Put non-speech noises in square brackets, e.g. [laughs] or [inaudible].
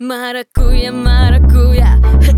Maracuya, maracuya [laughs]